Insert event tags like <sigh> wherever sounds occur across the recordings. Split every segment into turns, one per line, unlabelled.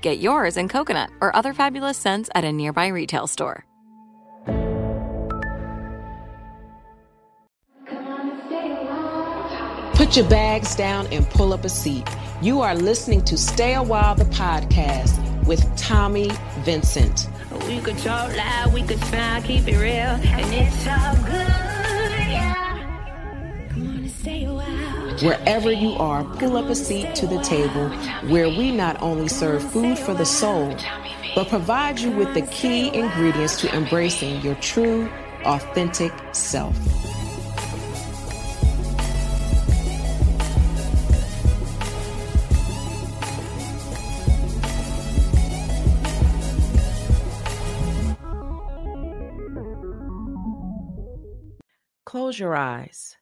Get yours in coconut or other fabulous scents at a nearby retail store.
Put your bags down and pull up a seat. You are listening to Stay a While, the podcast with Tommi Vincent.
We could talk loud, we could smile, keep it real, and it's all good,
Wherever you are, pull up a seat to the table where we not only serve food for the soul, but provide you with the key ingredients to embracing your true, authentic self. Close your eyes,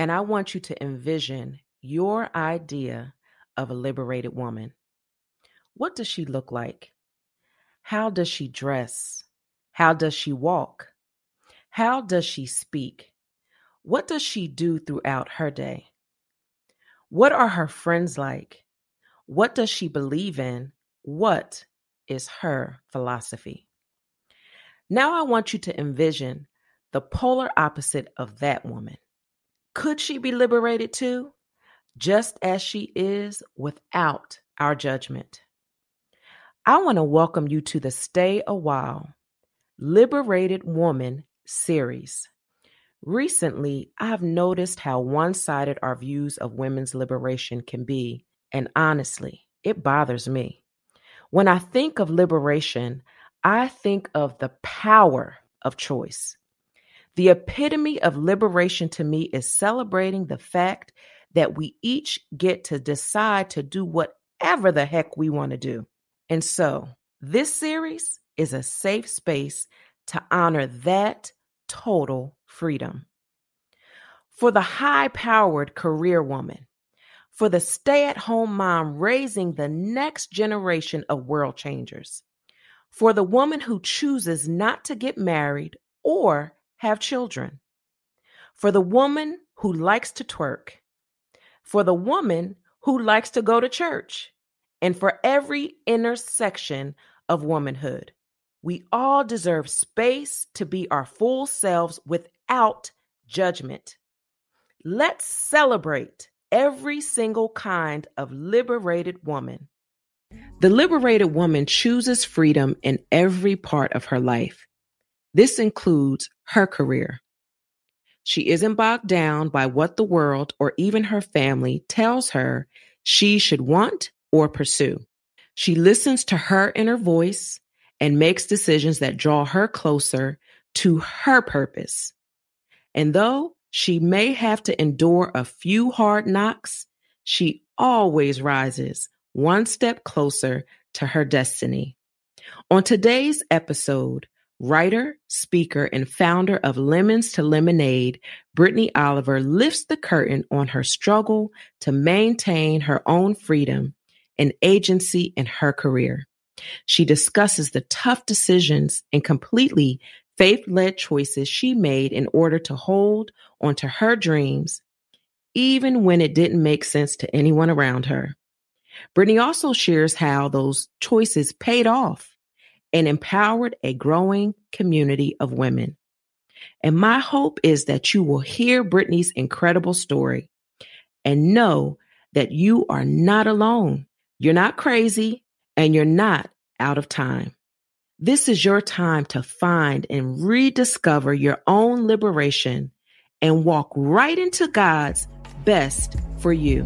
and I want you to envision your idea of a liberated woman. What does she look like? How does she dress? How does she walk? How does she speak? What does she do throughout her day? What are her friends like? What does she believe in? What is her philosophy? Now I want you to envision the polar opposite of that woman. Could she be liberated too? Just as she is without our judgment. I want to welcome you to the Stay a While Liberated Woman series. Recently, I've noticed how one sided our views of women's liberation can be, and honestly, it bothers me. When I think of liberation, I think of the power of choice. The epitome of liberation to me is celebrating the fact that we each get to decide to do whatever the heck we want to do. And so, this series is a safe space to honor that total freedom. For the high powered career woman, for the stay at home mom raising the next generation of world changers, for the woman who chooses not to get married or have children, for the woman who likes to twerk, for the woman who likes to go to church, and for every intersection of womanhood. We all deserve space to be our full selves without judgment. Let's celebrate every single kind of liberated woman. The liberated woman chooses freedom in every part of her life. This includes her career. She isn't bogged down by what the world or even her family tells her she should want or pursue. She listens to her inner voice and makes decisions that draw her closer to her purpose. And though she may have to endure a few hard knocks, she always rises one step closer to her destiny. On today's episode, writer, speaker, and founder of Lemons to Lemonade, Brittney Oliver lifts the curtain on her struggle to maintain her own freedom and agency in her career. She discusses the tough decisions and completely faith led choices she made in order to hold onto her dreams, even when it didn't make sense to anyone around her. Brittney also shares how those choices paid off and empowered a growing community of women. And my hope is that you will hear Brittney's incredible story and know that you are not alone. You're not crazy and you're not out of time. This is your time to find and rediscover your own liberation and walk right into God's best for you.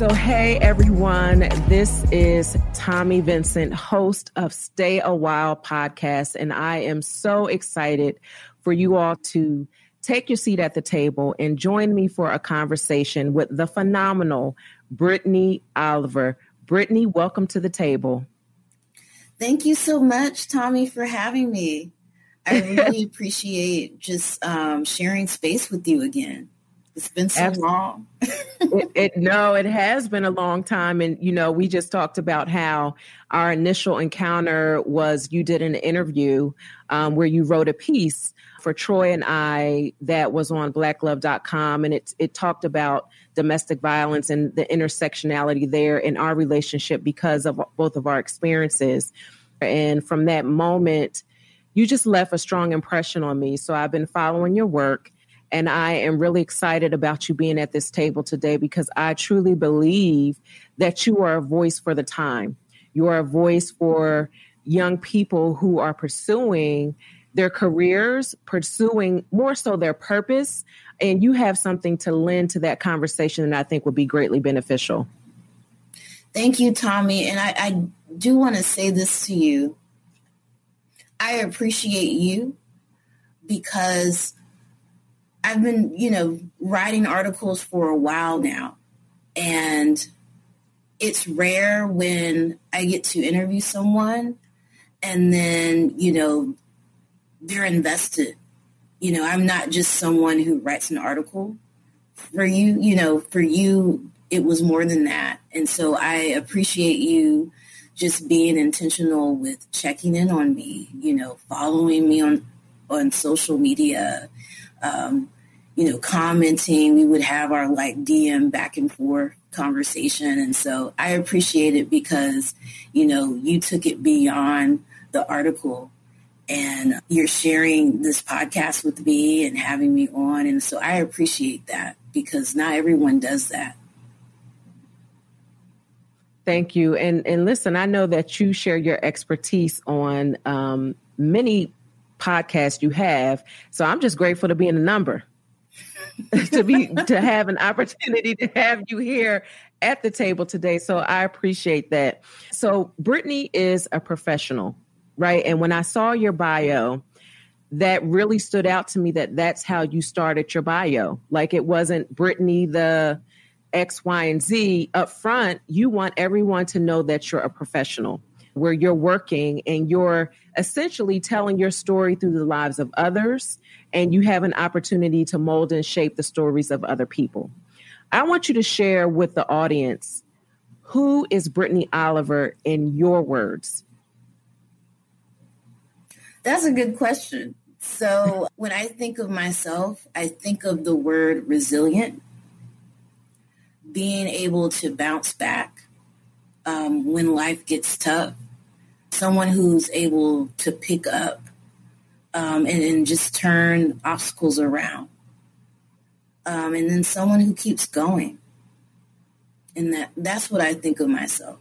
So, hey everyone, this is Tommi Vincent, host of Stay a While podcast, and I am so excited for you all to take your seat at the table and join me for a conversation with the phenomenal Brittney Oliver. Brittney, welcome to the table.
Thank you so much, Tommi, for having me. I really <laughs> appreciate just um, sharing space with you again. It's been so Absolutely. long. <laughs>
it, it, no, it has been a long time, and you know, we just talked about how our initial encounter was. You did an interview um, where you wrote a piece for Troy and I that was on BlackLove.com, and it it talked about domestic violence and the intersectionality there in our relationship because of both of our experiences. And from that moment, you just left a strong impression on me. So I've been following your work and I am really excited about you being at this table today because I truly believe that you are a voice for the time. You are a voice for young people who are pursuing their careers, pursuing more so their purpose. And you have something to lend to that conversation that I think would be greatly beneficial.
Thank you, Tommi. And I, I do want to say this to you. I appreciate you because I've been, you know, writing articles for a while now. And it's rare when I get to interview someone and then, you know, they're invested. You know, I'm not just someone who writes an article. For you, you know, for you, it was more than that. And so I appreciate you just being intentional with checking in on me, you know, following me on on social media, um, you know, commenting. We would have our like DM back and forth conversation. And so I appreciate it because, you know, you took it beyond the article and you're sharing this podcast with me and having me on. And so I appreciate that because not everyone does that.
Thank you. And and listen, I know that you share your expertise on um, many podcasts you have. So I'm just grateful to be in the number. <laughs> to be to have an opportunity to have you here at the table today. So I appreciate that. So Brittney is a professional, right? And when I saw your bio, that really stood out to me that that's how you started your bio. Like it wasn't Brittney the X, Y, and Z up front. You want everyone to know that you're a professional where you're working and you're essentially telling your story through the lives of others, and you have an opportunity to mold and shape the stories of other people. I want you to share with the audience who is Brittney Oliver in your words?
That's a good question. So, when I think of myself, I think of the word resilient, being able to bounce back um, when life gets tough, someone who's able to pick up um, and, and, just turn obstacles around. Um, and then someone who keeps going. And that that's what I think of myself.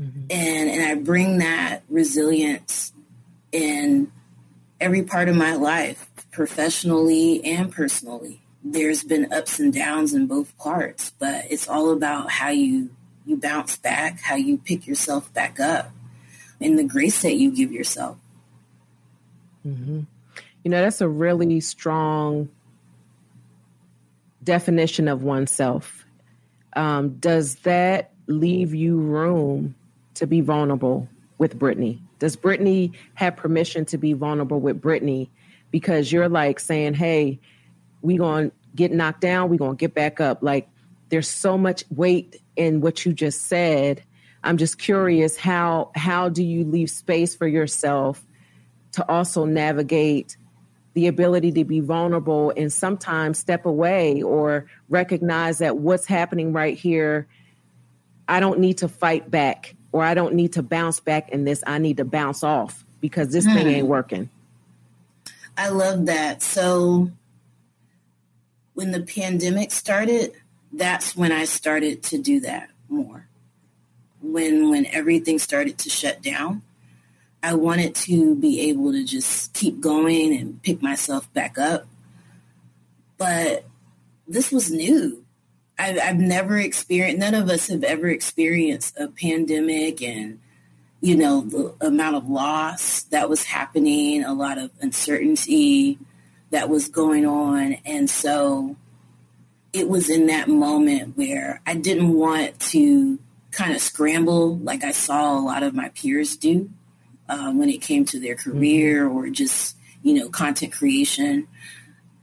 Mm-hmm. And and I bring that resilience in every part of my life, professionally and personally. There's been ups and downs in both parts, but it's all about how you you bounce back, how you pick yourself back up, and the grace that you give yourself.
Mm-hmm. You know, that's a really strong definition of oneself. Um, does that leave you room to be vulnerable with Brittney? Does Brittney have permission to be vulnerable with Brittney? Because you're like saying, hey, we going to get knocked down, we going to get back up. Like there's so much weight in what you just said. I'm just curious how how do you leave space for yourself to also navigate the ability to be vulnerable and sometimes step away or recognize that what's happening right here I don't need to fight back or I don't need to bounce back in this. I need to bounce off because this thing ain't hmm. working.
I love that. So when the pandemic started, that's when I started to do that more. When when everything started to shut down, I wanted to be able to just keep going and pick myself back up. But this was new. I've, I've never experienced, none of us have ever experienced a pandemic and, you know, the amount of loss that was happening, a lot of uncertainty that was going on. And so it was in that moment where I didn't want to kind of scramble like I saw a lot of my peers do uh, when it came to their career mm-hmm. or just, you know, content creation.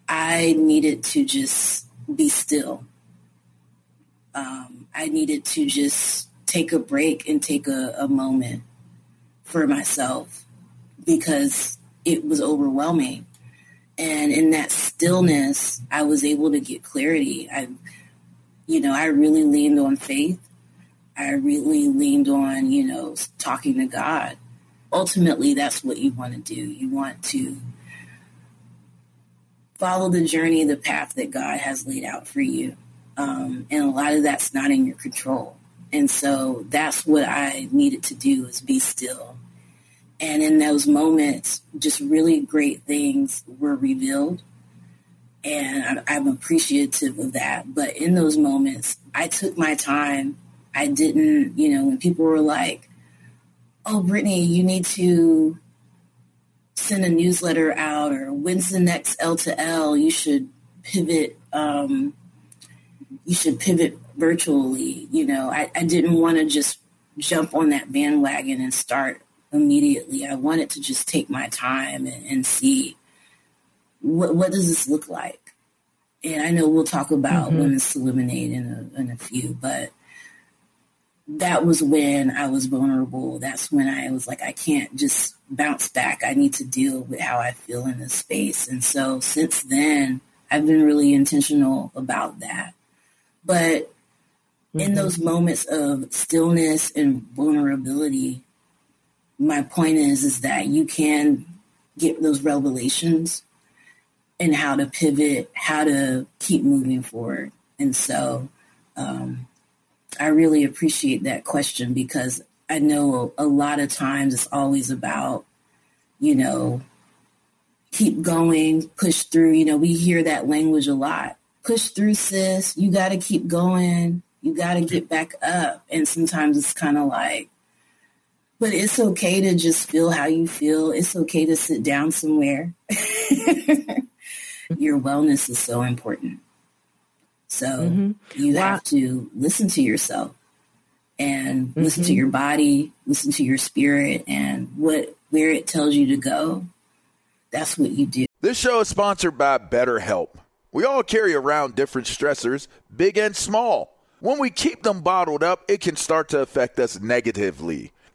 I needed to just be still um, I needed to just take a break and take a, a moment for myself because it was overwhelming. And in that stillness, I was able to get clarity. I, you know, I really leaned on faith. I really leaned on, you know, talking to God. Ultimately, that's what you want to do. You want to follow the journey, the path that God has laid out for you. Um, and a lot of that's not in your control. And so that's what I needed to do is be still. And in those moments, just really great things were revealed. And I'm appreciative of that. But in those moments, I took my time. I didn't, you know, when people were like, oh, Brittney, you need to send a newsletter out or when's the next L to L? You should pivot um, you should pivot virtually. You know, I, I didn't want to just jump on that bandwagon and start immediately. I wanted to just take my time and, and see what what does this look like. And I know we'll talk about mm-hmm. Lemons to lemonade in a, in a few, but that was when I was vulnerable. That's when I was like, I can't just bounce back. I need to deal with how I feel in this space. And so since then, I've been really intentional about that. But mm-hmm. in those moments of stillness and vulnerability, my point is is that you can get those revelations and how to pivot, how to keep moving forward. And so um, I really appreciate that question because I know a lot of times it's always about, you know, keep going, push through. You know, we hear that language a lot push through, sis. You got to keep going. You got to get back up. And sometimes it's kind of like, but it's okay to just feel how you feel. It's okay to sit down somewhere. <laughs> Your wellness is so important. So mm-hmm. you wow. have to listen to yourself and mm-hmm. listen to your body, listen to your spirit and what where it tells you to go. That's what you do.
This show is sponsored by BetterHelp. We all carry around different stressors, big and small. When we keep them bottled up, it can start to affect us negatively.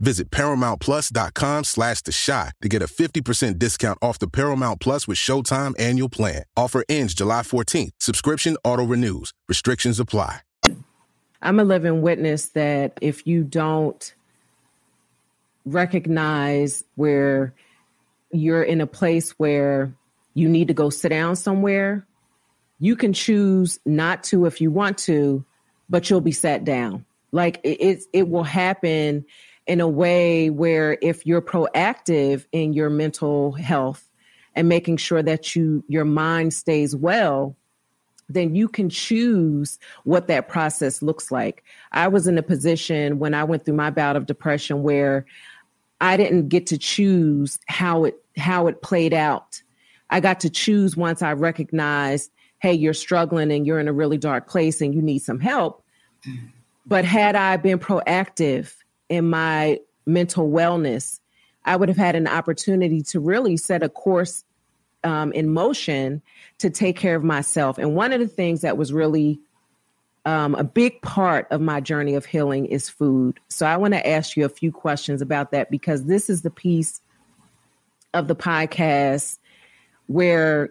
Visit ParamountPlus.com slash The Chi to get a 50% discount off the Paramount Plus with Showtime annual plan. Offer ends July 14th. Subscription auto-renews. Restrictions apply.
I'm a living witness that if you don't recognize where you're in a place where you need to go sit down somewhere, you can choose not to if you want to, but you'll be sat down. Like it, it, it will happen in a way where if you're proactive in your mental health and making sure that you your mind stays well then you can choose what that process looks like. I was in a position when I went through my bout of depression where I didn't get to choose how it how it played out. I got to choose once I recognized, hey, you're struggling and you're in a really dark place and you need some help. Mm. But had I been proactive in my mental wellness, I would have had an opportunity to really set a course um, in motion to take care of myself. And one of the things that was really um, a big part of my journey of healing is food. So I want to ask you a few questions about that because this is the piece of the podcast where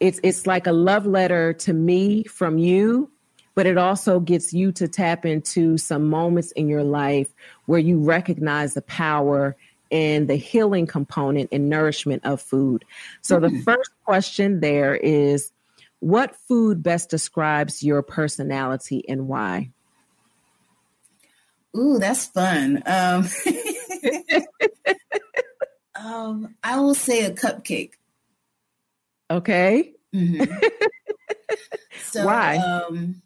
it's it's like a love letter to me from you but it also gets you to tap into some moments in your life where you recognize the power and the healing component and nourishment of food. So, mm-hmm. the first question there is what food best describes your personality and why?
Ooh, that's fun. Um, <laughs> <laughs> um, I will say a cupcake.
Okay.
Mm-hmm. <laughs> so,
Why?
Um,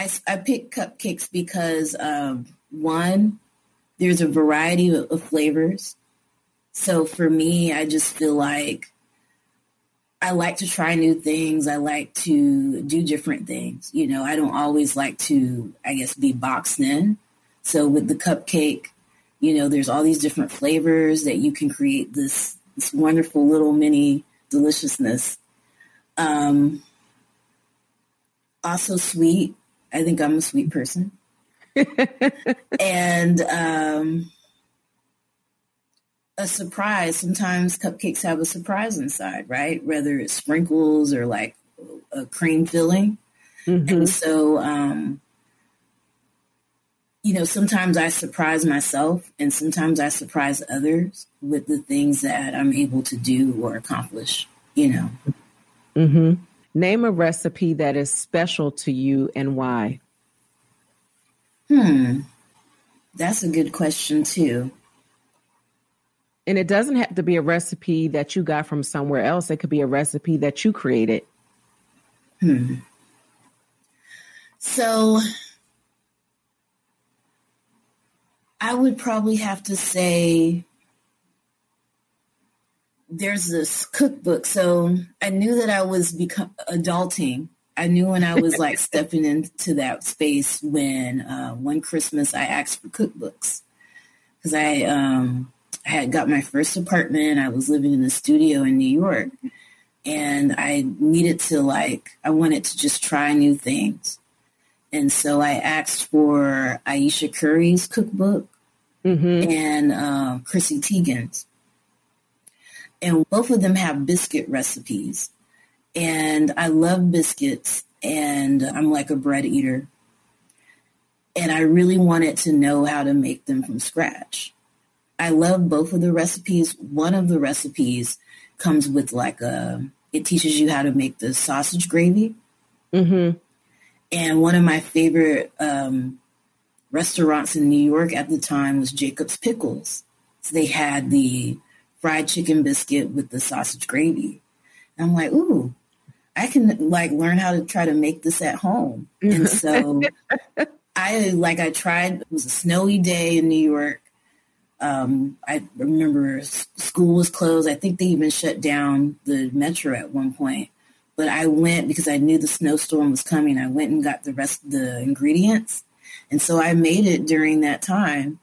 I, I pick cupcakes because um, one, there's a variety of, flavors. So for me, I just feel like I like to try new things. I like to do different things. You know, I don't always like to, I guess, be boxed in. So with the cupcake, you know, there's all these different flavors that you can create this this wonderful little mini deliciousness. Um, also sweet. I think I'm a sweet person. <laughs> and um, a surprise. Sometimes cupcakes have a surprise inside, right? Whether it's sprinkles or like a cream filling. Mm-hmm. And so, um, you know, sometimes I surprise myself and sometimes I surprise others with the things that I'm able to do or accomplish, you know.
Mm-hmm. Name a recipe that is special to you and why.
Hmm. That's a good question, too.
And it doesn't have to be a recipe that you got from somewhere else. It could be a recipe that you created.
Hmm. So I would probably have to say there's this cookbook. So I knew that I was become adulting. I knew when I was like <laughs> stepping into that space when uh, one Christmas I asked for cookbooks because I um, I had got my first apartment. I was living in a studio in New York, and I needed to like I wanted to just try new things, and so I asked for Ayesha Curry's cookbook mm-hmm. and uh, Chrissy Teigen's and both of them have biscuit recipes. And I love biscuits, and I'm like a bread eater. And I really wanted to know how to make them from scratch. I love both of the recipes. One of the recipes comes with like a, it teaches you how to make the sausage gravy. Mm-hmm. And one of my favorite um, restaurants in New York at the time was Jacob's Pickles. So they had the fried chicken biscuit with the sausage gravy. And I'm like, ooh, I can like learn how to try to make this at home. And so I like I tried. It was a snowy day in New York. Um, I remember school was closed. I think they even shut down the metro at one point. But I went because I knew the snowstorm was coming. I went and got the rest of the ingredients. And so I made it during that time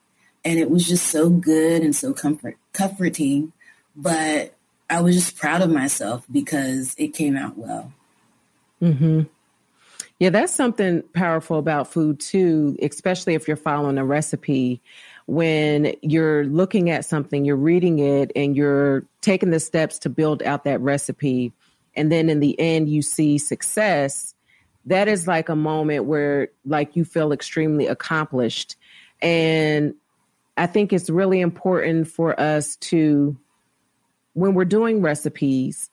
and it was just so good and so comfort comforting. But I was just proud of myself because it came out well.
Hmm. Yeah, that's something powerful about food too, especially if you're following a recipe. When you're looking at something, you're reading it, and you're taking the steps to build out that recipe, and then in the end, you see success. That is like a moment where, like, you feel extremely accomplished. And I think it's really important for us to, when we're doing recipes,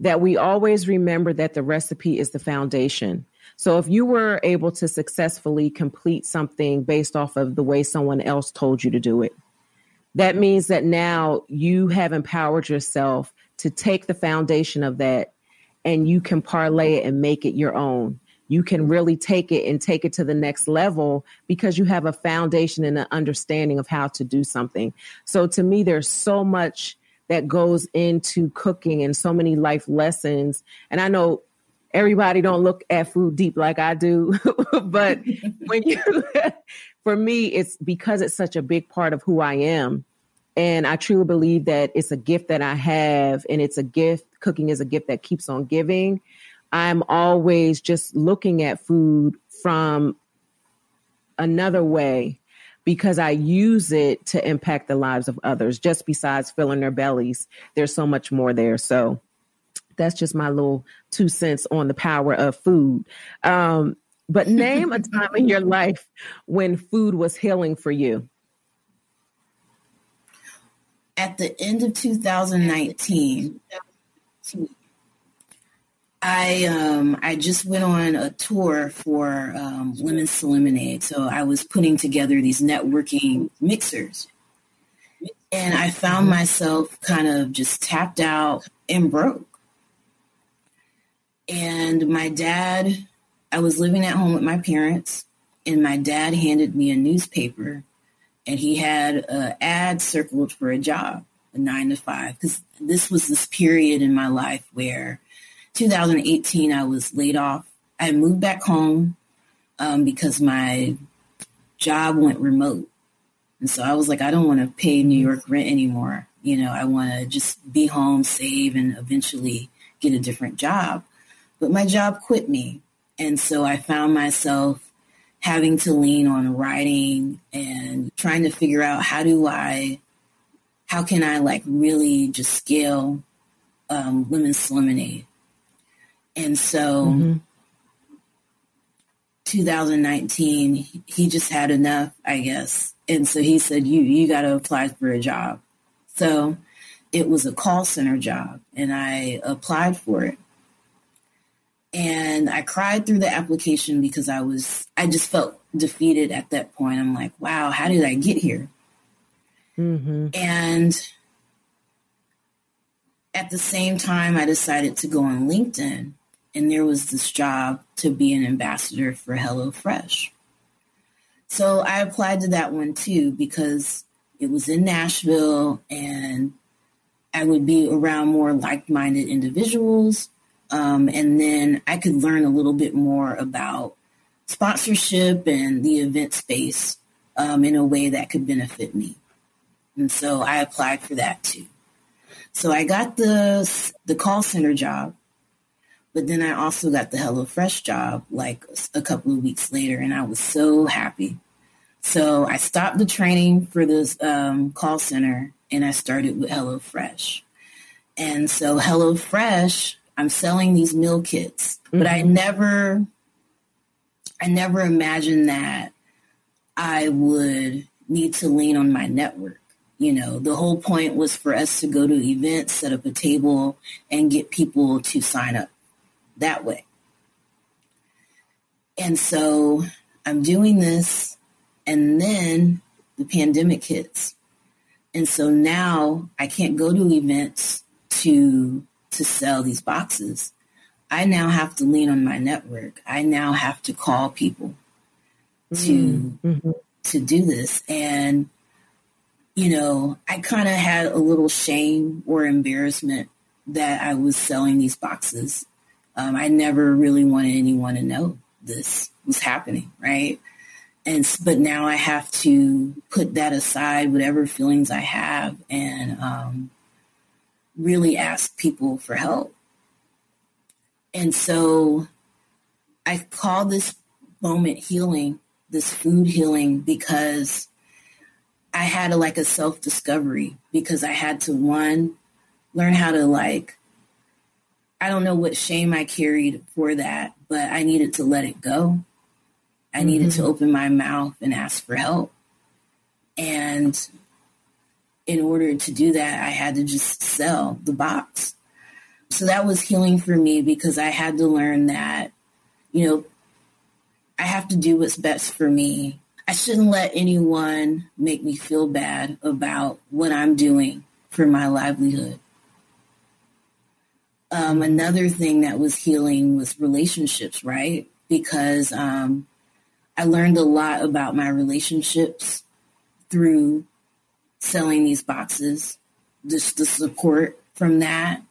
that we always remember that the recipe is the foundation. So if you were able to successfully complete something based off of the way someone else told you to do it, that means that now you have empowered yourself to take the foundation of that and you can parlay it and make it your own you can really take it and take it to the next level because you have a foundation and an understanding of how to do something. So to me, there's so much that goes into cooking and so many life lessons. And I know everybody don't look at food deep like I do, <laughs> but <laughs> when you, <laughs> for me, it's because it's such a big part of who I am. And I truly believe that it's a gift that I have, and it's a gift. Cooking is a gift that keeps on giving. I'm always just looking at food from another way because I use it to impact the lives of others. Just besides filling their bellies, there's so much more there. So that's just my little two cents on the power of food. Um, but <laughs> name a time in your life when food was healing for you.
At the end of 2019, I um I just went on a tour for um, Lemons to Lemonade, so I was putting together these networking mixers, and I found myself kind of just tapped out and broke. And my dad, I was living at home with my parents, and my dad handed me a newspaper, and he had an ad circled for a job, a nine to five, because this was this period in my life where 2018, I was laid off. I moved back home um, because my job went remote. And so I was like, I don't want to pay New York rent anymore. You know, I want to just be home, save, and eventually get a different job. But my job quit me. And so I found myself having to lean on writing and trying to figure out how do I, how can I like really just scale um, Lemons Lemonade? And so mm-hmm. 2019, he just had enough, I guess. And so he said, you, you got to apply for a job. So it was a call center job and I applied for it. And I cried through the application because I was, I just felt defeated at that point. I'm like, wow, how did I get here? Mm-hmm. And at the same time, I decided to go on LinkedIn and there was this job to be an ambassador for HelloFresh. So I applied to that one too because it was in Nashville and I would be around more like minded individuals. Um, and then I could learn a little bit more about sponsorship and the event space um, in a way that could benefit me. And so I applied for that too. So I got the the call center job, but then I also got the HelloFresh job like a couple of weeks later, and I was so happy. So I stopped the training for this um, call center, and I started with HelloFresh. And so HelloFresh, I'm selling these meal kits, mm-hmm. but I mm-hmm. never, I never imagined that I would need to lean on my network. You know, the whole point was for us to go to events, set up a table, and get people to sign up that way. And so I'm doing this, and then the pandemic hits. And so now I can't go to events to to sell these boxes. I now have to lean on my network. I now have to call people to mm-hmm. to do this. And you know, I kind of had a little shame or embarrassment that I was selling these boxes. Um, I never really wanted anyone to know this was happening, right? And but now I have to put that aside, whatever feelings I have, and um, really ask people for help. And so I call this moment healing, this food healing, because I had a, like a self discovery because I had to one learn how to like I don't know what shame I carried for that, but I needed to let it go. I mm-hmm. needed to open my mouth and ask for help. And in order to do that, I had to just sell the box. So that was healing for me because I had to learn that, you know, I have to do what's best for me I shouldn't let anyone make me feel bad about what I'm doing for my livelihood. Um, another thing that was healing was relationships, right? Because um, I learned a lot about my relationships through selling these boxes, just the support from that.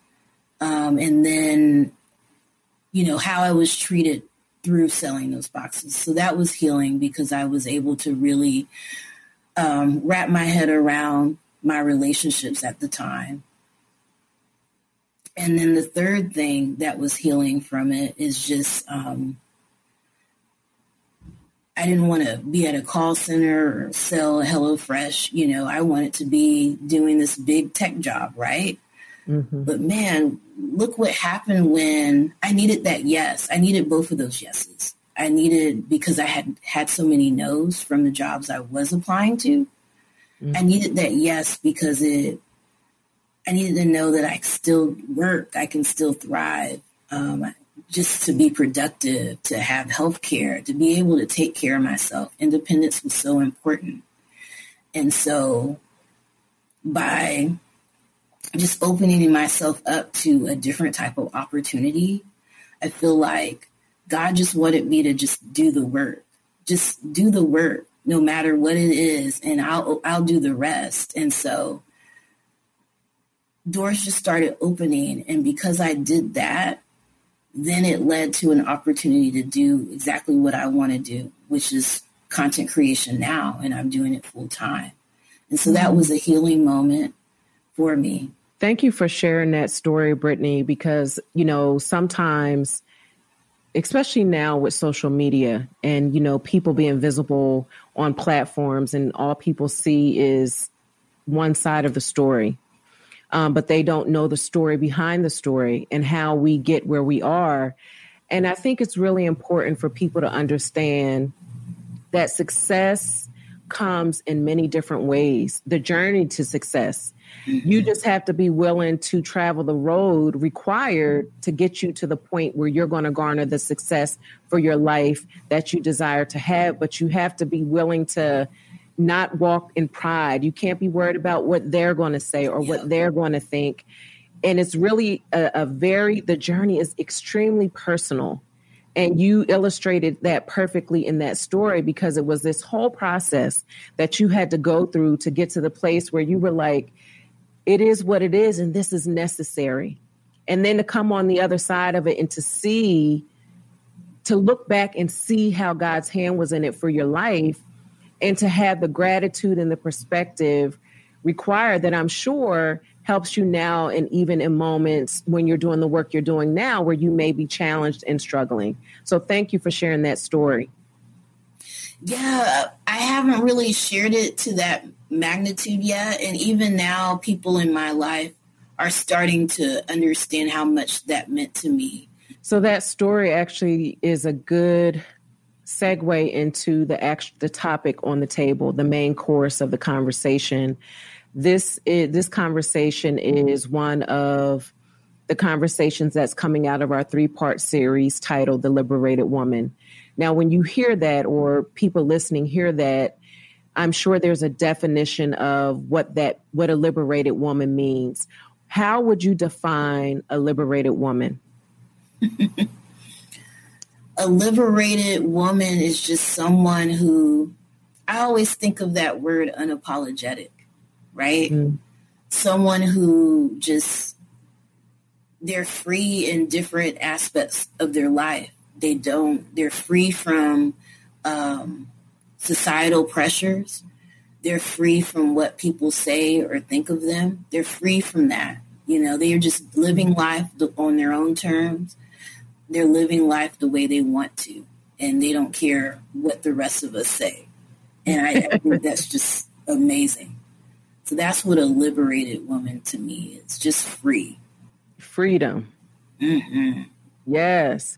Um, and then, you know, how I was treated through selling those boxes. So that was healing because I was able to really um, wrap my head around my relationships at the time. And then the third thing that was healing from it is just um, I didn't want to be at a call center or sell HelloFresh. You know, I wanted to be doing this big tech job, right? Mm-hmm. But man, look what happened when I needed that yes. I needed both of those yeses. I needed because I had had so many no's from the jobs I was applying to. Mm-hmm. I needed that yes because it. I needed to know that I still work. I can still thrive. Um, just to be productive, to have health care, to be able to take care of myself. Independence was so important. And so by just opening myself up to a different type of opportunity, I feel like God just wanted me to just do the work. Just do the work, no matter what it is, and I'll I'll do the rest. And so doors just started opening, and because I did that, then it led to an opportunity to do exactly what I want to do, which is content creation now, and I'm doing it full time. And so that was a healing moment for me.
Thank you for sharing that story, Brittney, because, you know, sometimes, especially now with social media and, you know, people being visible on platforms and all people see is one side of the story. Um, but they don't know the story behind the story and how we get where we are. And I think it's really important for people to understand that success comes in many different ways. The journey to success you mm-hmm. just have to be willing to travel the road required to get you to the point where you're going to garner the success for your life that you desire to have. But you have to be willing to not walk in pride. You can't be worried about what they're going to say or what they're going to think. And it's really a, a very, the journey is extremely personal. And you illustrated that perfectly in that story because it was this whole process that you had to go through to get to the place where you were like, it is what it is, and this is necessary. And then to come on the other side of it and to see, to look back and see how God's hand was in it for your life, and to have the gratitude and the perspective required that I'm sure helps you now and even in moments when you're doing the work you're doing now where you may be challenged and struggling. So thank you for sharing that story.
Yeah, I haven't really shared it to that magnitude yet. And even now, people in my life are starting to understand how much that meant to me.
So that story actually is a good segue into the act- the topic on the table, the main course of the conversation, this is, this conversation is one of the conversations that's coming out of our three part series titled The Liberated Woman. Now, when you hear that, or people listening hear that, I'm sure there's a definition of what that what a liberated woman means. How would you define a liberated woman? <laughs>
a liberated woman is just someone who I always think of that word unapologetic right? Mm. Someone who just they're free in different aspects of their life. They don't. They're free from um, societal pressures. They're free from what people say or think of them. They're free from that. You know, they are just living life on their own terms. They're living life the way they want to, and they don't care what the rest of us say. And I, I think <laughs> that's just amazing. So that's what a liberated woman to me is just free.
Freedom. Mm-hmm. Yes.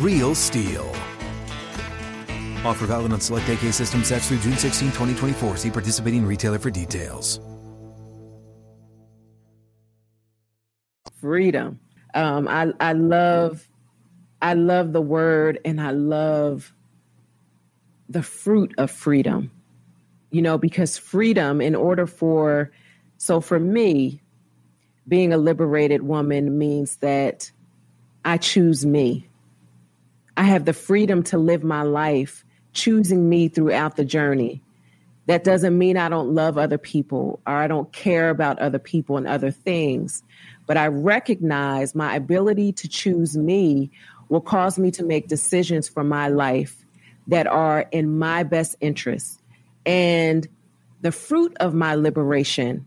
Real STIHL. Offer valid on select AK system sets through June 16, 2024. See participating retailer for details.
Freedom. Um, I I love I love the word and I love the fruit of freedom. You know, because freedom, in order for so for me, being a liberated woman means that I choose me. I have the freedom to live my life choosing me throughout the journey. That doesn't mean I don't love other people or I don't care about other people and other things, but I recognize my ability to choose me will cause me to make decisions for my life that are in my best interest. And the fruit of my liberation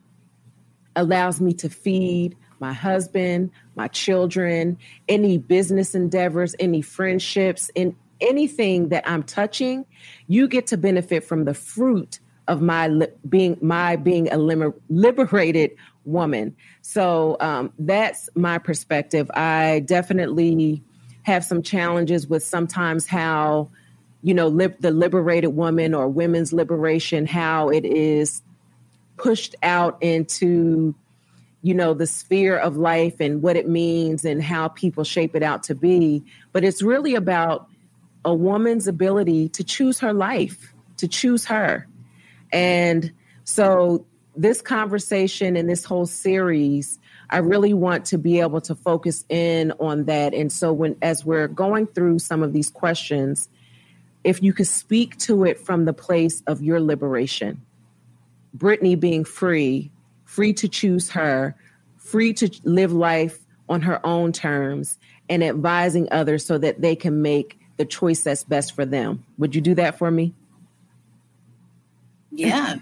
allows me to feed my husband, my children, any business endeavors, any friendships, and anything that I'm touching, you get to benefit from the fruit of my li- being my being a liber- liberated woman. So um, that's my perspective. I definitely have some challenges with sometimes how you know lib- the liberated woman or women's liberation how it is pushed out into you know the sphere of life and what it means and how people shape it out to be. But it's really about a woman's ability to choose her life to choose her. And so this conversation and this whole series i really want to be able to focus in on that. And so when as we're going through some of these questions if you could speak to it from the place of your liberation brittney being free free to choose her free to live life on her own terms and advising others so that they can make the choice that's best for them would you do that for me
Yeah.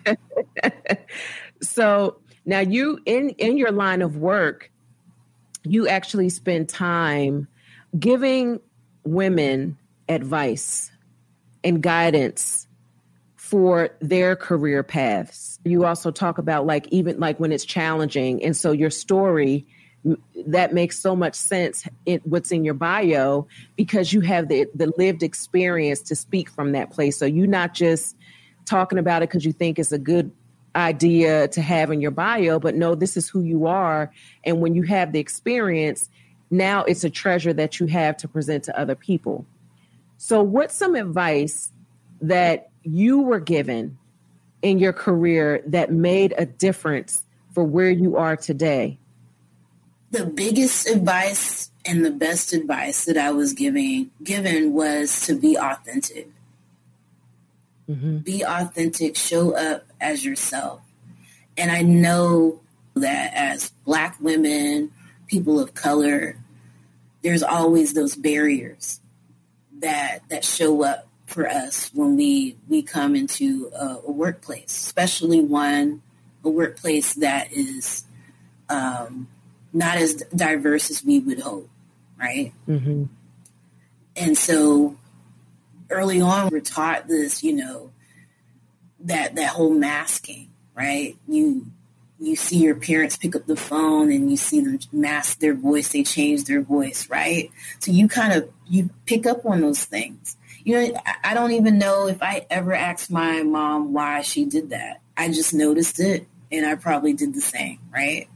<laughs>
so now you in in your line of work you actually spend time giving women advice and guidance for their career paths you also talk about like even like when it's challenging and so your story that makes so much sense in what's in your bio because you have the the lived experience to speak from that place so you're not just talking about it because you think it's a good idea to have in your bio, but no, this is who you are. And when you have the experience, now it's a treasure that you have to present to other people. So, what's some advice that you were given in your career that made a difference for where you are today?
the biggest advice and the best advice that I was giving given was to be authentic. Mm-hmm. Be authentic, show up as yourself. And I know that as black women, people of color, there's always those barriers that that show up for us when we we come into a, a workplace, especially one a workplace that is um, not as diverse as we would hope, right?
Mm-hmm.
And so early on, we're taught this, you know, that that whole masking, right? You you see your parents pick up the phone and you see them mask their voice, they change their voice, right? So you kind of you pick up on those things. You know, I- don't even know if I ever asked my mom why she did that. I just noticed it and I probably did the same, right?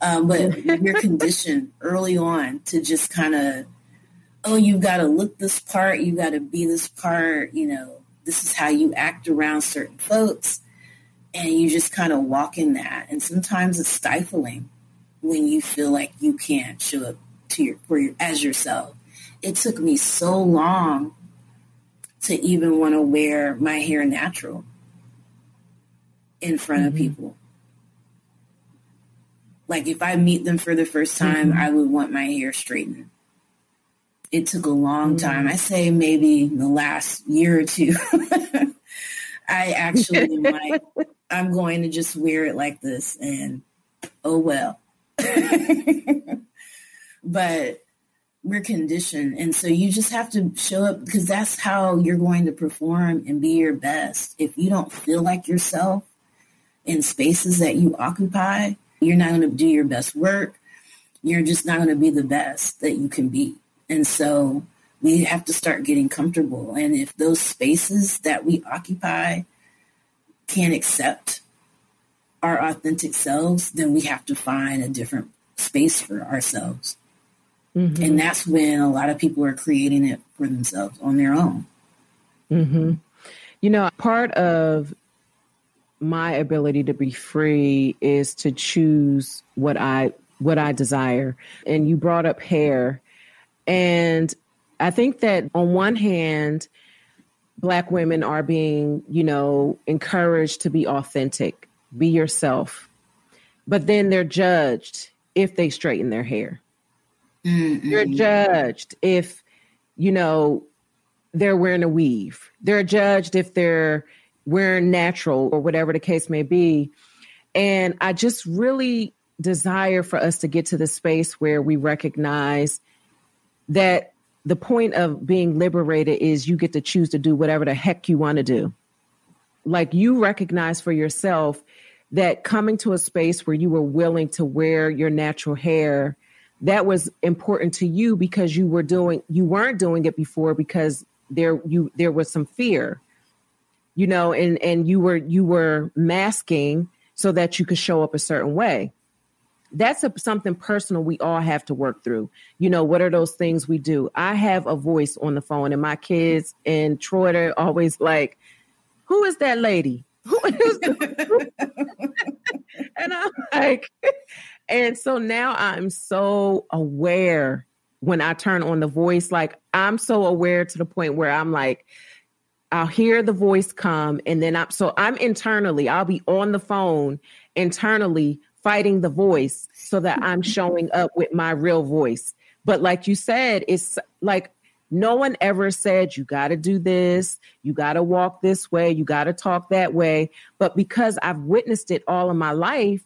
Um, but <laughs> you're conditioned early on to just kind of oh, you've got to look this part, you've got to be this part, you know, this is how you act around certain folks. And you just kind of walk in that. And sometimes it's stifling when you feel like you can't show up to your, for your as yourself. It took me so long to even want to wear my hair natural in front of mm-hmm. people. Like if I meet them for the first time, mm-hmm. I would want my hair straightened it took a long time. I say maybe the last year or two. <laughs> I actually <laughs> am like, I'm going to just wear it like this and oh well. <laughs> but we're conditioned. And so you just have to show up because that's how you're going to perform and be your best. If you don't feel like yourself in spaces that you occupy, you're not going to do your best work. You're just not going to be the best that you can be. And so we have to start getting comfortable. And if those spaces that we occupy can't accept our authentic selves, then we have to find a different space for ourselves.
Mm-hmm.
And that's when a lot of people are creating it for themselves on their own.
Mm-hmm. You know, part of my ability to be free is to choose what I what I desire. And you brought up hair. And I think that on one hand, black women are being, you know, encouraged to be authentic, be yourself. But then they're judged if they straighten their hair. Mm, mm, You're mm. judged if, you know, they're wearing a weave. They're judged if they're wearing natural or whatever the case may be. And I just really desire for us to get to the space where we recognize that the point of being liberated is you get to choose to do whatever the heck you want to do. like you recognize for yourself that coming to a space where you were willing to wear your natural hair that was important to you because you were doing you weren't doing it before because there you there was some fear you know and and you were you were masking so that you could show up a certain way. That's a, something personal we all have to work through. You know what are those things we do? I have a voice on the phone and my kids and troy are always like who is that lady? Who is <laughs> and i'm like and so now i'm so aware when i turn on the voice like i'm so aware to the point where i'm like I'll hear the voice come and then I'm so I'm internally, I'll be on the phone internally fighting the voice so that I'm showing up with my real voice. But like you said, it's like no one ever said you got to do this, you got to walk this way, you got to talk that way. But because I've witnessed it all of my life,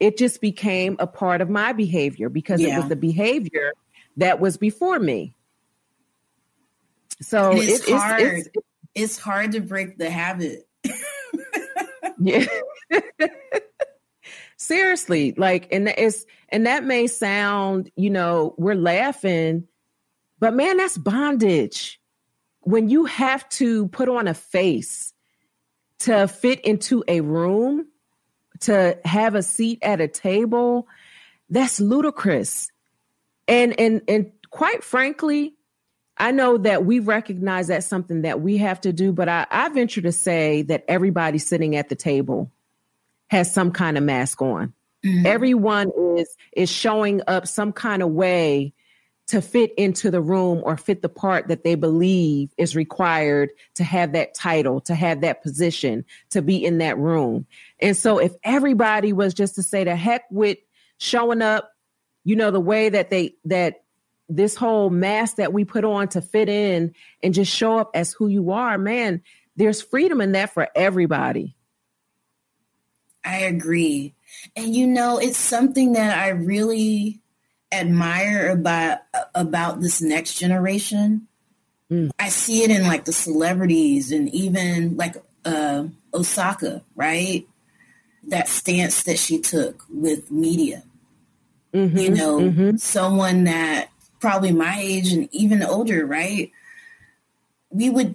it just became a part of my behavior because yeah. it was the behavior that was before me. So
it's, it, hard. It's, it's, it's hard to break the habit.
yeah. <laughs> Seriously, like, and it's and that may sound, you know, we're laughing, but man, that's bondage. When you have to put on a face to fit into a room, to have a seat at a table, that's ludicrous. And and and quite frankly, I know that we recognize that's something that we have to do, but I, I venture to say that everybody sitting at the table has some kind of mask on. Mm-hmm. Everyone is is showing up some kind of way to fit into the room or fit the part that they believe is required to have that title, to have that position, to be in that room. And so if everybody was just to say the heck with showing up, you know, the way that they that this whole mask that we put on to fit in and just show up as who you are, man, there's freedom in that for everybody.
I agree. And you know, it's something that I really admire about about this next generation. Mm. I see it in like the celebrities and even like uh, Osaka, right? That stance that she took with media. Mm-hmm, you know, mm-hmm. someone that probably my age and even older, right? We would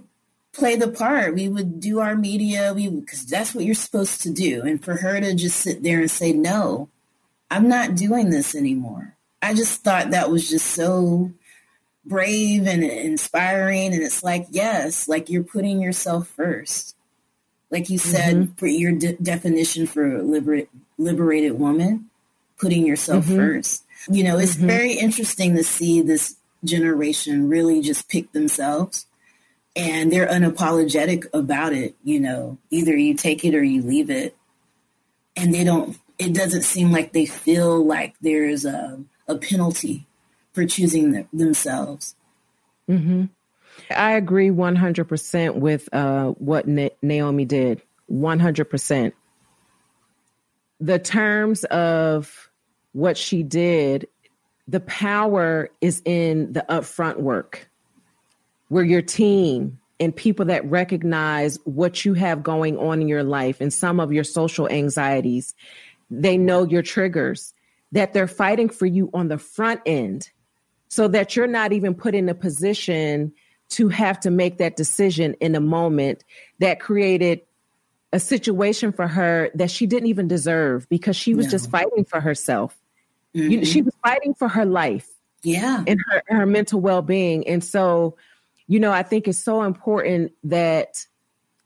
play the part. We would do our media, we because that's what you're supposed to do. And for her to just sit there and say, "No, I'm not doing this anymore." I just thought that was just so brave and inspiring. And it's like, yes, like you're putting yourself first. Like you said, mm-hmm. for your de- definition for liber- liberated woman, putting yourself mm-hmm. first. You know, it's mm-hmm. very interesting to see this generation really just pick themselves and they're unapologetic about it. You know, either you take it or you leave it. And they don't, it doesn't seem like they feel like there's a, a penalty for choosing the, themselves.
Mm-hmm. I agree 100% with uh, what Na- Naomi did. 100%. The terms of what she did, the power is in the upfront work where your team and people that recognize what you have going on in your life and some of your social anxieties, they know your triggers, that they're fighting for you on the front end so that you're not even put in a position to have to make that decision in a moment that created a situation for her that she didn't even deserve because she was no. just fighting for herself. Mm-hmm. You, she was fighting for her life.
Yeah.
And her, her mental well being. And so, you know, I think it's so important that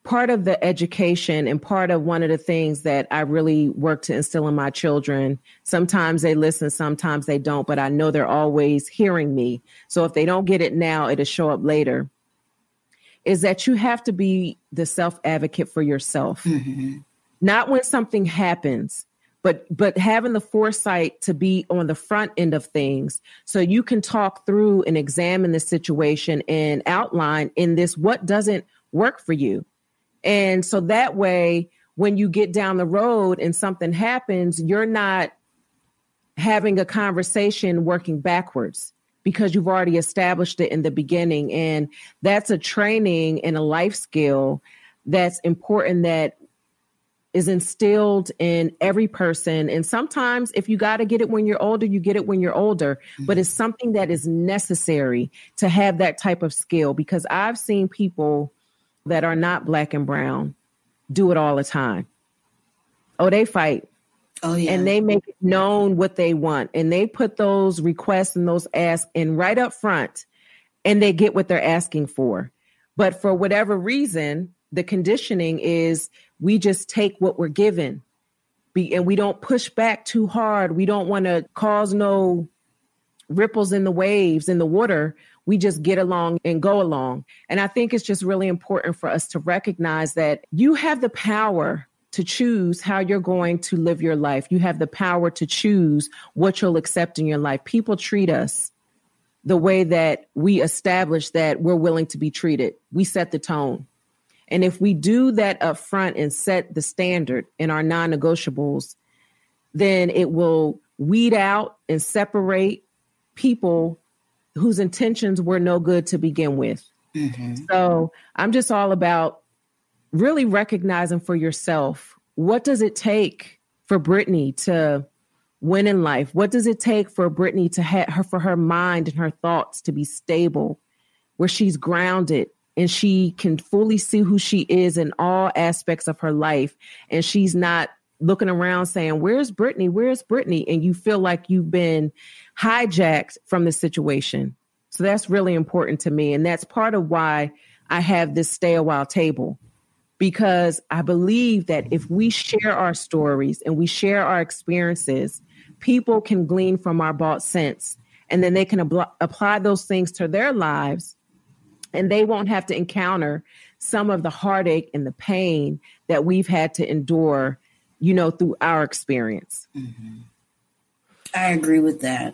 part of the education and part of one of the things that I really work to instill in my children, sometimes they listen, sometimes they don't, but I know they're always hearing me. So if they don't get it now, it'll show up later. Is that you have to be the self advocate for yourself. Mm-hmm. Not when something happens, but but having the foresight to be on the front end of things so you can talk through and examine the situation and outline in this what doesn't work for you and so that way when you get down the road and something happens you're not having a conversation working backwards because you've already established it in the beginning and that's a training and a life skill that's important that is instilled in every person. And sometimes, if you got to get it when you're older, you get it when you're older. Mm-hmm. But it's something that is necessary to have that type of skill because I've seen people that are not black and brown do it all the time. Oh, they fight.
Oh, yeah.
And they make known what they want. And they put those requests and those asks in right up front and they get what they're asking for. But for whatever reason, the conditioning is we just take what we're given Be, and we don't push back too hard. We don't want to cause no ripples in the waves in the water. We just get along and go along. And I think it's just really important for us to recognize that you have the power to choose how you're going to live your life. You have the power to choose what you'll accept in your life. People treat us the way that we establish that we're willing to be treated. We set the tone. And if we do that up front and set the standard in our non negotiables, then it will weed out and separate people whose intentions were no good to begin with. Mm-hmm. So I'm just all about really recognizing for yourself what does it take for Brittney to win in life? What does it take for Brittney to have her for her mind and her thoughts to be stable, where she's grounded and she can fully see who she is in all aspects of her life. And she's not looking around saying, Where's Brittney? Where's Brittney? And you feel like you've been hijacked from the situation. So that's really important to me. And that's part of why I have this stay a while table because I believe that if we share our stories and we share our experiences, people can glean from our bought sense and then they can apply those things to their lives and they won't have to encounter some of the heartache and the pain that we've had to endure, you know, through our experience.
Mm-hmm. I agree with that.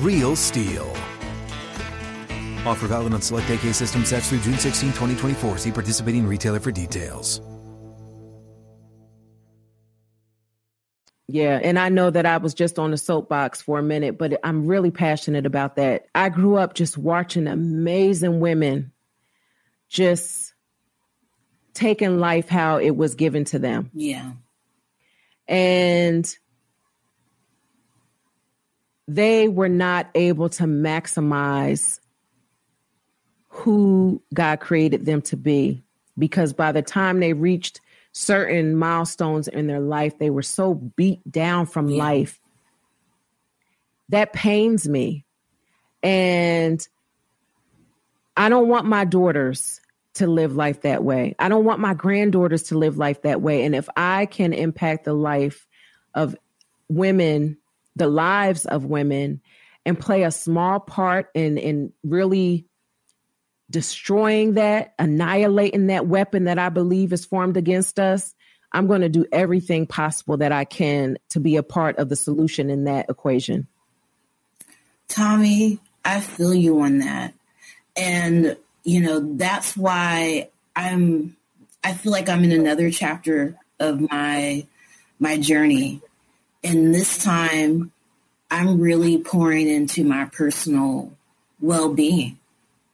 Real STIHL. Offer valid on select AK system sets through June 16, 2024. See participating retailer for details.
Yeah, and I know that I was just on the soapbox for a minute, but I'm really passionate about that. I grew up just watching amazing women just taking life how it was given to them.
Yeah.
And they were not able to maximize who God created them to be because by the time they reached certain milestones in their life, they were so beat down from yeah. life. That pains me. And I don't want my daughters to live life that way. I don't want my granddaughters to live life that way. And if I can impact the life of women the lives of women and play a small part in in really destroying that, annihilating that weapon that I believe is formed against us, I'm going to do everything possible that I can to be a part of the solution in that equation.
Tommi, I feel you on that. And, you know, that's why I'm, I feel like I'm in another chapter of my, my journey. And this time I'm really pouring into my personal well-being,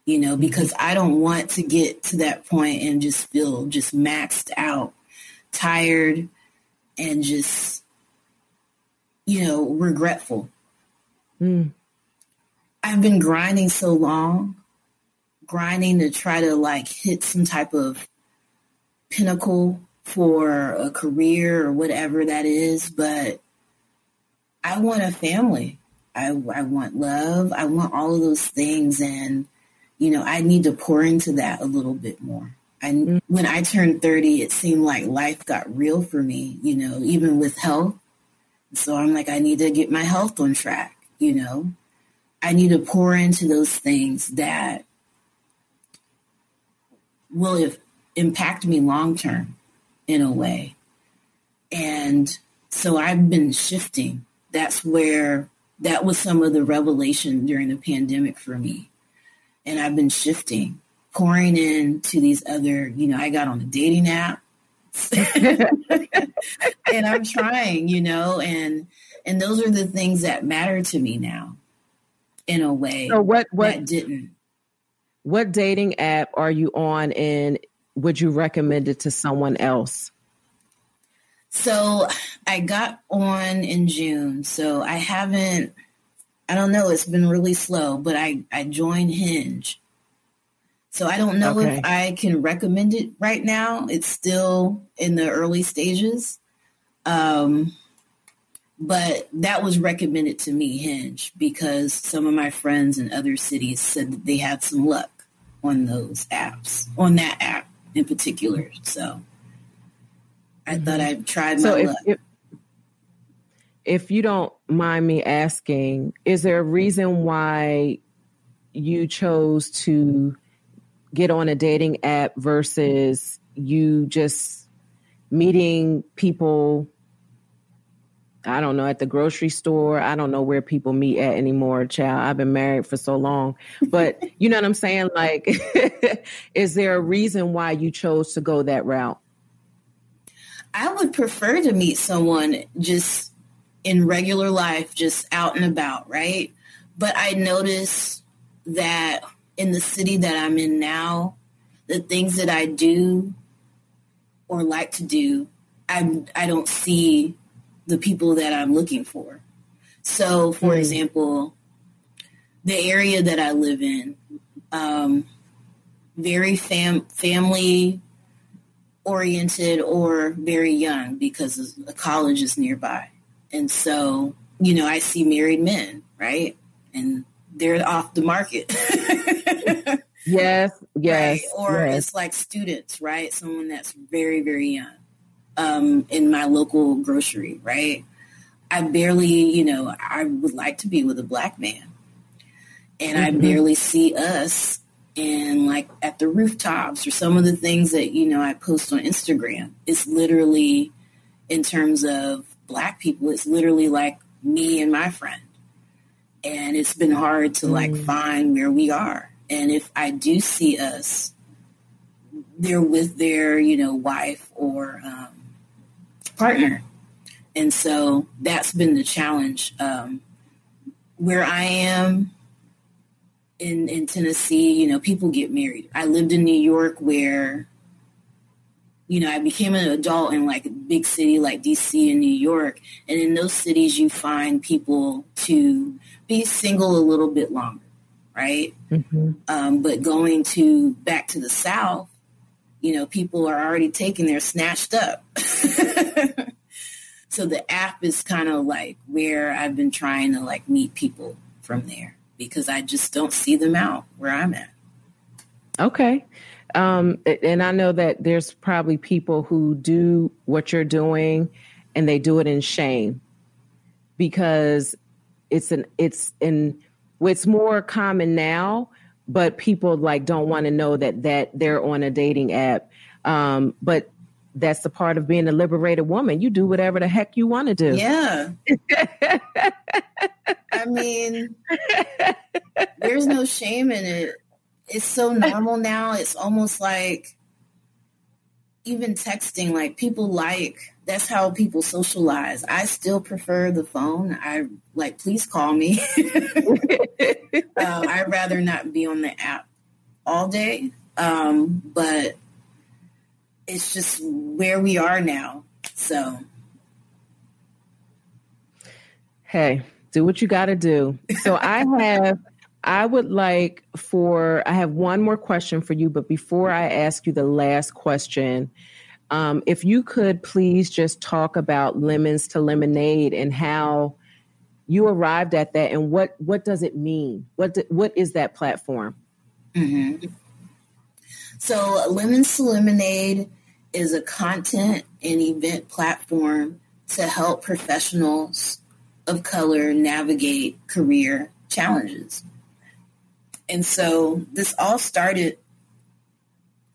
you know, because I don't want to get to that point and just feel just maxed out, tired, and just, you know, regretful. Mm. I've been grinding so long, grinding to try to like hit some type of pinnacle for a career or whatever that is, but I want a family. I, I want love. I want all of those things. And, you know, I need to pour into that a little bit more. And mm-hmm. when I turned 30, it seemed like life got real for me, you know, even with health. So I'm like, I need to get my health on track, you know. I need to pour into those things that will impact me long term in a way. And so I've been shifting that's where that was some of the revelation during the pandemic for me. And I've been shifting, pouring into these other, you know, I got on a dating app. <laughs> And I'm trying, you know, and and those are the things that matter to me now in a way
so what what
didn't.
what dating app are you on and would you recommend it to someone else
so I got on in June. So I haven't, I don't know, it's been really slow, but I, I joined Hinge. So I don't know okay. if I can recommend it right now. It's still in the early stages. Um, but that was recommended to me, Hinge, because some of my friends in other cities said that they had some luck on those apps, on that app in particular. So I thought I'd try my so if, luck. If,
if you don't mind me asking, is there a reason why you chose to get on a dating app versus you just meeting people I don't know, at the grocery store. I don't know where people meet at anymore, child. I've been married for so long. But <laughs> you know what I'm saying? Like, <laughs> is there a reason why you chose to go that route?
I would prefer to meet someone just in regular life, just out and about, right? But I notice that in the city that I'm in now, the things that I do or like to do, I I don't see the people that I'm looking for. So, for mm. example, the area that I live in, um, very fam- family oriented or very young because the college is nearby. And so, you know, I see married men, right? And they're off the market.
yes, <laughs> yes.
Right? Or
yes.
it's like students, right? Someone that's very, very young um, in my local grocery, right? I barely, you know, I would like to be with a black man. And mm-hmm. I barely see us and like at the rooftops or some of the things that you know I post on Instagram. It's literally in terms of black people, it's literally like me and my friend. And it's been hard to like mm. find where we are. And if I do see us, they're with their, you know, wife or um, partner. And so that's been the challenge. Um, where I am, in, in Tennessee, you know, people get married. I lived in New York where, you know, I became an adult in like a big city like DC and New York. And in those cities, you find people to be single a little bit longer, right? Mm-hmm. Um, but going to back to the South, you know, people are already taking their snatched up. <laughs> so the app is kind of like where I've been trying to like meet people from there because I just don't see them out where I'm at.
Okay. Um, and I know that there's probably people who do what you're doing and they do it in shame because it's an it's in it's more common now, but people like don't want to know that that they're on a dating app. Um, but that's the part of being a liberated woman. You do whatever the heck you want to do.
Yeah. <laughs> I mean, <laughs> there's no shame in it. It's so normal now. It's almost like even texting, like people like that's how people socialize. I still prefer the phone. I like, please call me. <laughs> uh, I'd rather not be on the app all day. Um, but it's just where we are now. So,
hey, do what you got to do. So <laughs> I have. I would like for I have one more question for you, but before I ask you the last question, um, if you could please just talk about lemons to lemonade and how you arrived at that and what what does it mean? What do, what is that platform?
Mm-hmm. So lemons to lemonade is a content and event platform to help professionals of color navigate career challenges. And so this all started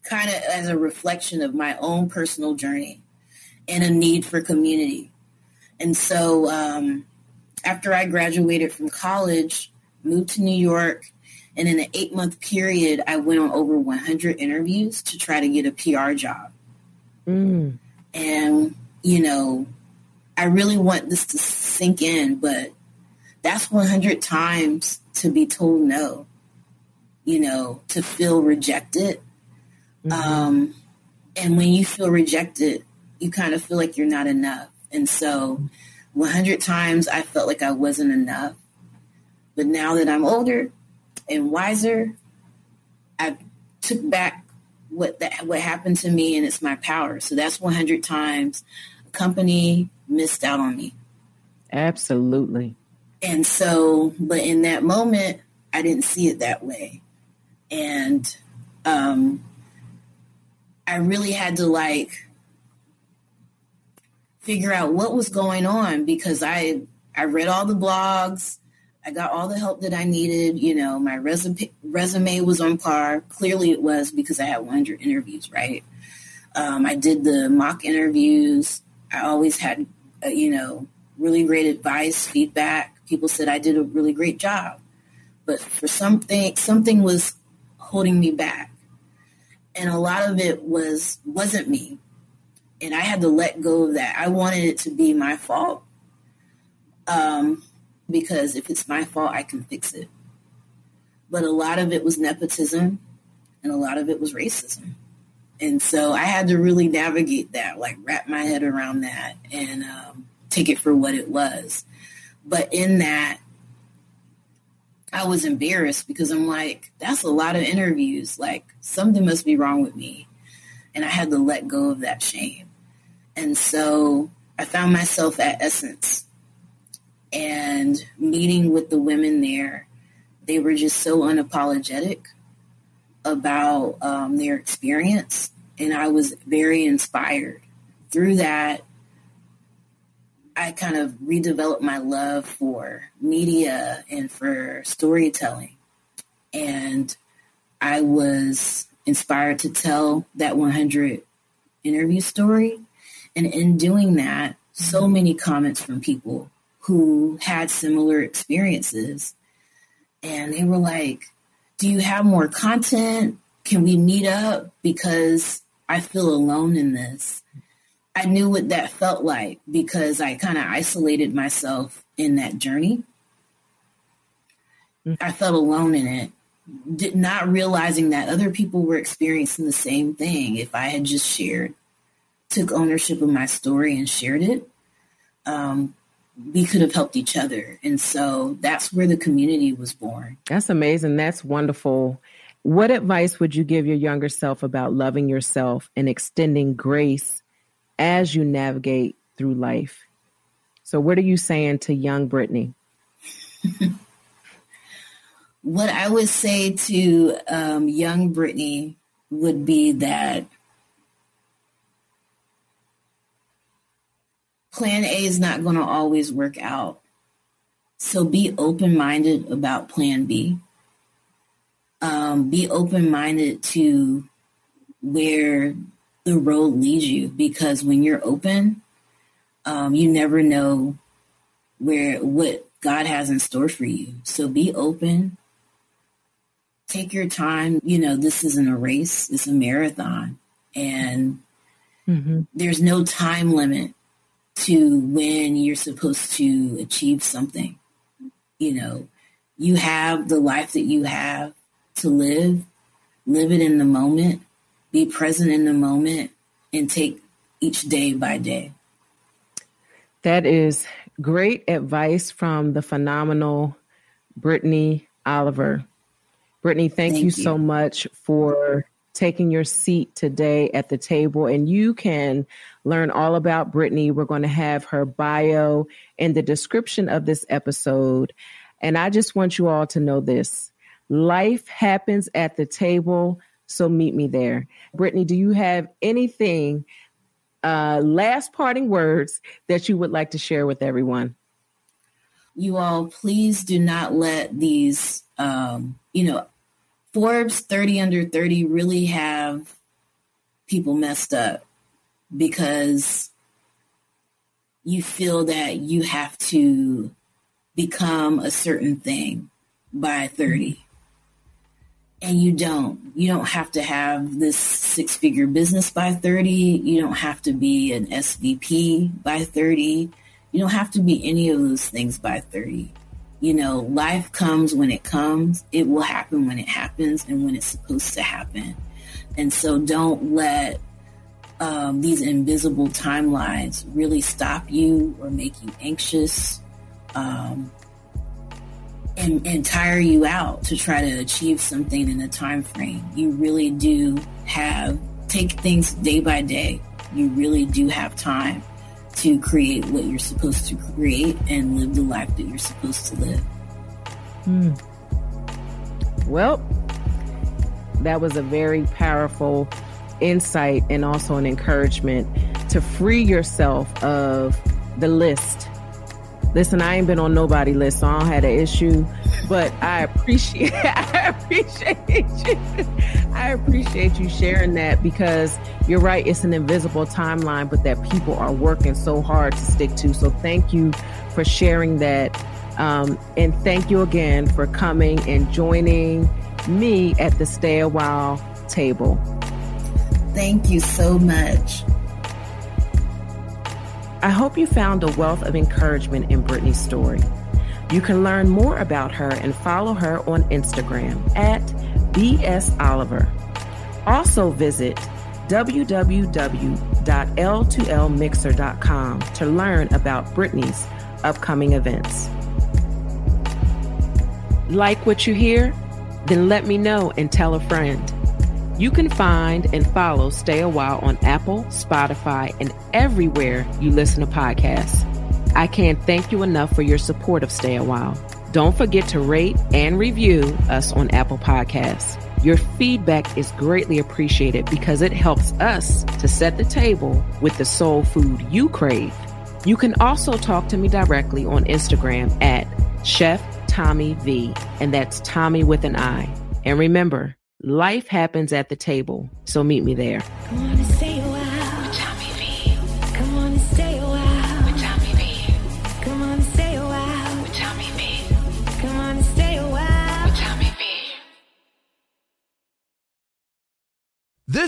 kind of as a reflection of my own personal journey and a need for community. And so um, after I graduated from college, moved to New York, and in an eight month period, I went on over 100 interviews to try to get a PR job. Mm. And, you know, I really want this to sink in, but that's 100 times to be told no, you know, to feel rejected. Mm-hmm. Um, and when you feel rejected, you kind of feel like you're not enough. And so 100 times I felt like I wasn't enough. But now that I'm older and wiser, I took back what that what happened to me and it's my power. So that's 100 times a company missed out on me.
Absolutely.
And so, but in that moment, I didn't see it that way. And um, I really had to like figure out what was going on because I I read all the blogs, I got all the help that I needed. You know, my resume resume was on par. Clearly, it was because I had 100 interviews. Right. Um, I did the mock interviews. I always had, uh, you know, really great advice, feedback. People said I did a really great job, but for something, something was holding me back, and a lot of it was wasn't me, and I had to let go of that. I wanted it to be my fault. Um, because if it's my fault, I can fix it. But a lot of it was nepotism and a lot of it was racism. And so I had to really navigate that, like wrap my head around that and um, take it for what it was. But in that, I was embarrassed because I'm like, that's a lot of interviews. Like something must be wrong with me. And I had to let go of that shame. And so I found myself at Essence and meeting with the women there, they were just so unapologetic about um, their experience. And I was very inspired. Through that, I kind of redeveloped my love for media and for storytelling. And I was inspired to tell that 100 interview story. And in doing that, so many comments from people who had similar experiences. And they were like, do you have more content? Can we meet up? Because I feel alone in this. I knew what that felt like because I kind of isolated myself in that journey. Mm-hmm. I felt alone in it, did not realizing that other people were experiencing the same thing. If I had just shared, took ownership of my story and shared it, um, we could have helped each other. And so that's where the community was born.
That's amazing. That's wonderful. What advice would you give your younger self about loving yourself and extending grace as you navigate through life? So, what are you saying to young Brittney? <laughs>
what I would say to um, young Brittney would be that plan A is not going to always work out. So be open minded about plan B. Um, be open minded to where the road leads you because when you're open, um, you never know where what God has in store for you. So be open. Take your time. You know, this isn't a race, it's a marathon. And mm-hmm. there's no time limit to when you're supposed to achieve something. You know, you have the life that you have to live, live it in the moment, be present in the moment, and take each day by day.
That is great advice from the phenomenal Brittney Oliver. Brittney, thank, thank you, you so much for taking your seat today at the table. And you can learn all about Brittney. We're going to have her bio in the description of this episode. And I just want you all to know this life happens at the table. So meet me there. Brittney, do you have anything, uh, last parting words that you would like to share with everyone?
You all, please do not let these, um, you know, Forbes 30 under 30 really have people messed up because you feel that you have to become a certain thing by 30 and you don't. You don't have to have this six figure business by 30 you don't have to be an svp by 30 you don't have to be any of those things by 30 you know, life comes when it comes. It will happen when it happens and when it's supposed to happen. And so don't let um, these invisible timelines really stop you or make you anxious um, and, and tire you out to try to achieve something in a time frame. You really do have, take things day by day. You really do have time to create what you're supposed to create and live the life that you're supposed to live. Hmm.
Well, that was a very powerful insight and also an encouragement to free yourself of the list. Listen, I ain't been on nobody list, so I don't have an issue but I appreciate <laughs> I appreciate you. I appreciate you sharing that because you're right, it's an invisible timeline, but that people are working so hard to stick to. So thank you for sharing that. Um, and thank you again for coming and joining me at the Stay a While table.
Thank you so much.
I hope you found a wealth of encouragement in Brittney's story. You can learn more about her and follow her on Instagram at bsoliver. Also visit www.l2lmixer.com to learn about Brittney's upcoming events. Like what you hear? Then let me know and tell a friend. You can find and follow Stay a While on Apple, Spotify, and everywhere you listen to podcasts. I can't thank you enough for your support of Stay a While. Don't forget to rate and review us on Apple Podcasts. Your feedback is greatly appreciated because it helps us to set the table with the soul food you crave. You can also talk to me directly on Instagram at Chef Tommi V, and that's Tommi with an I. And remember, life happens at the table, so meet me there.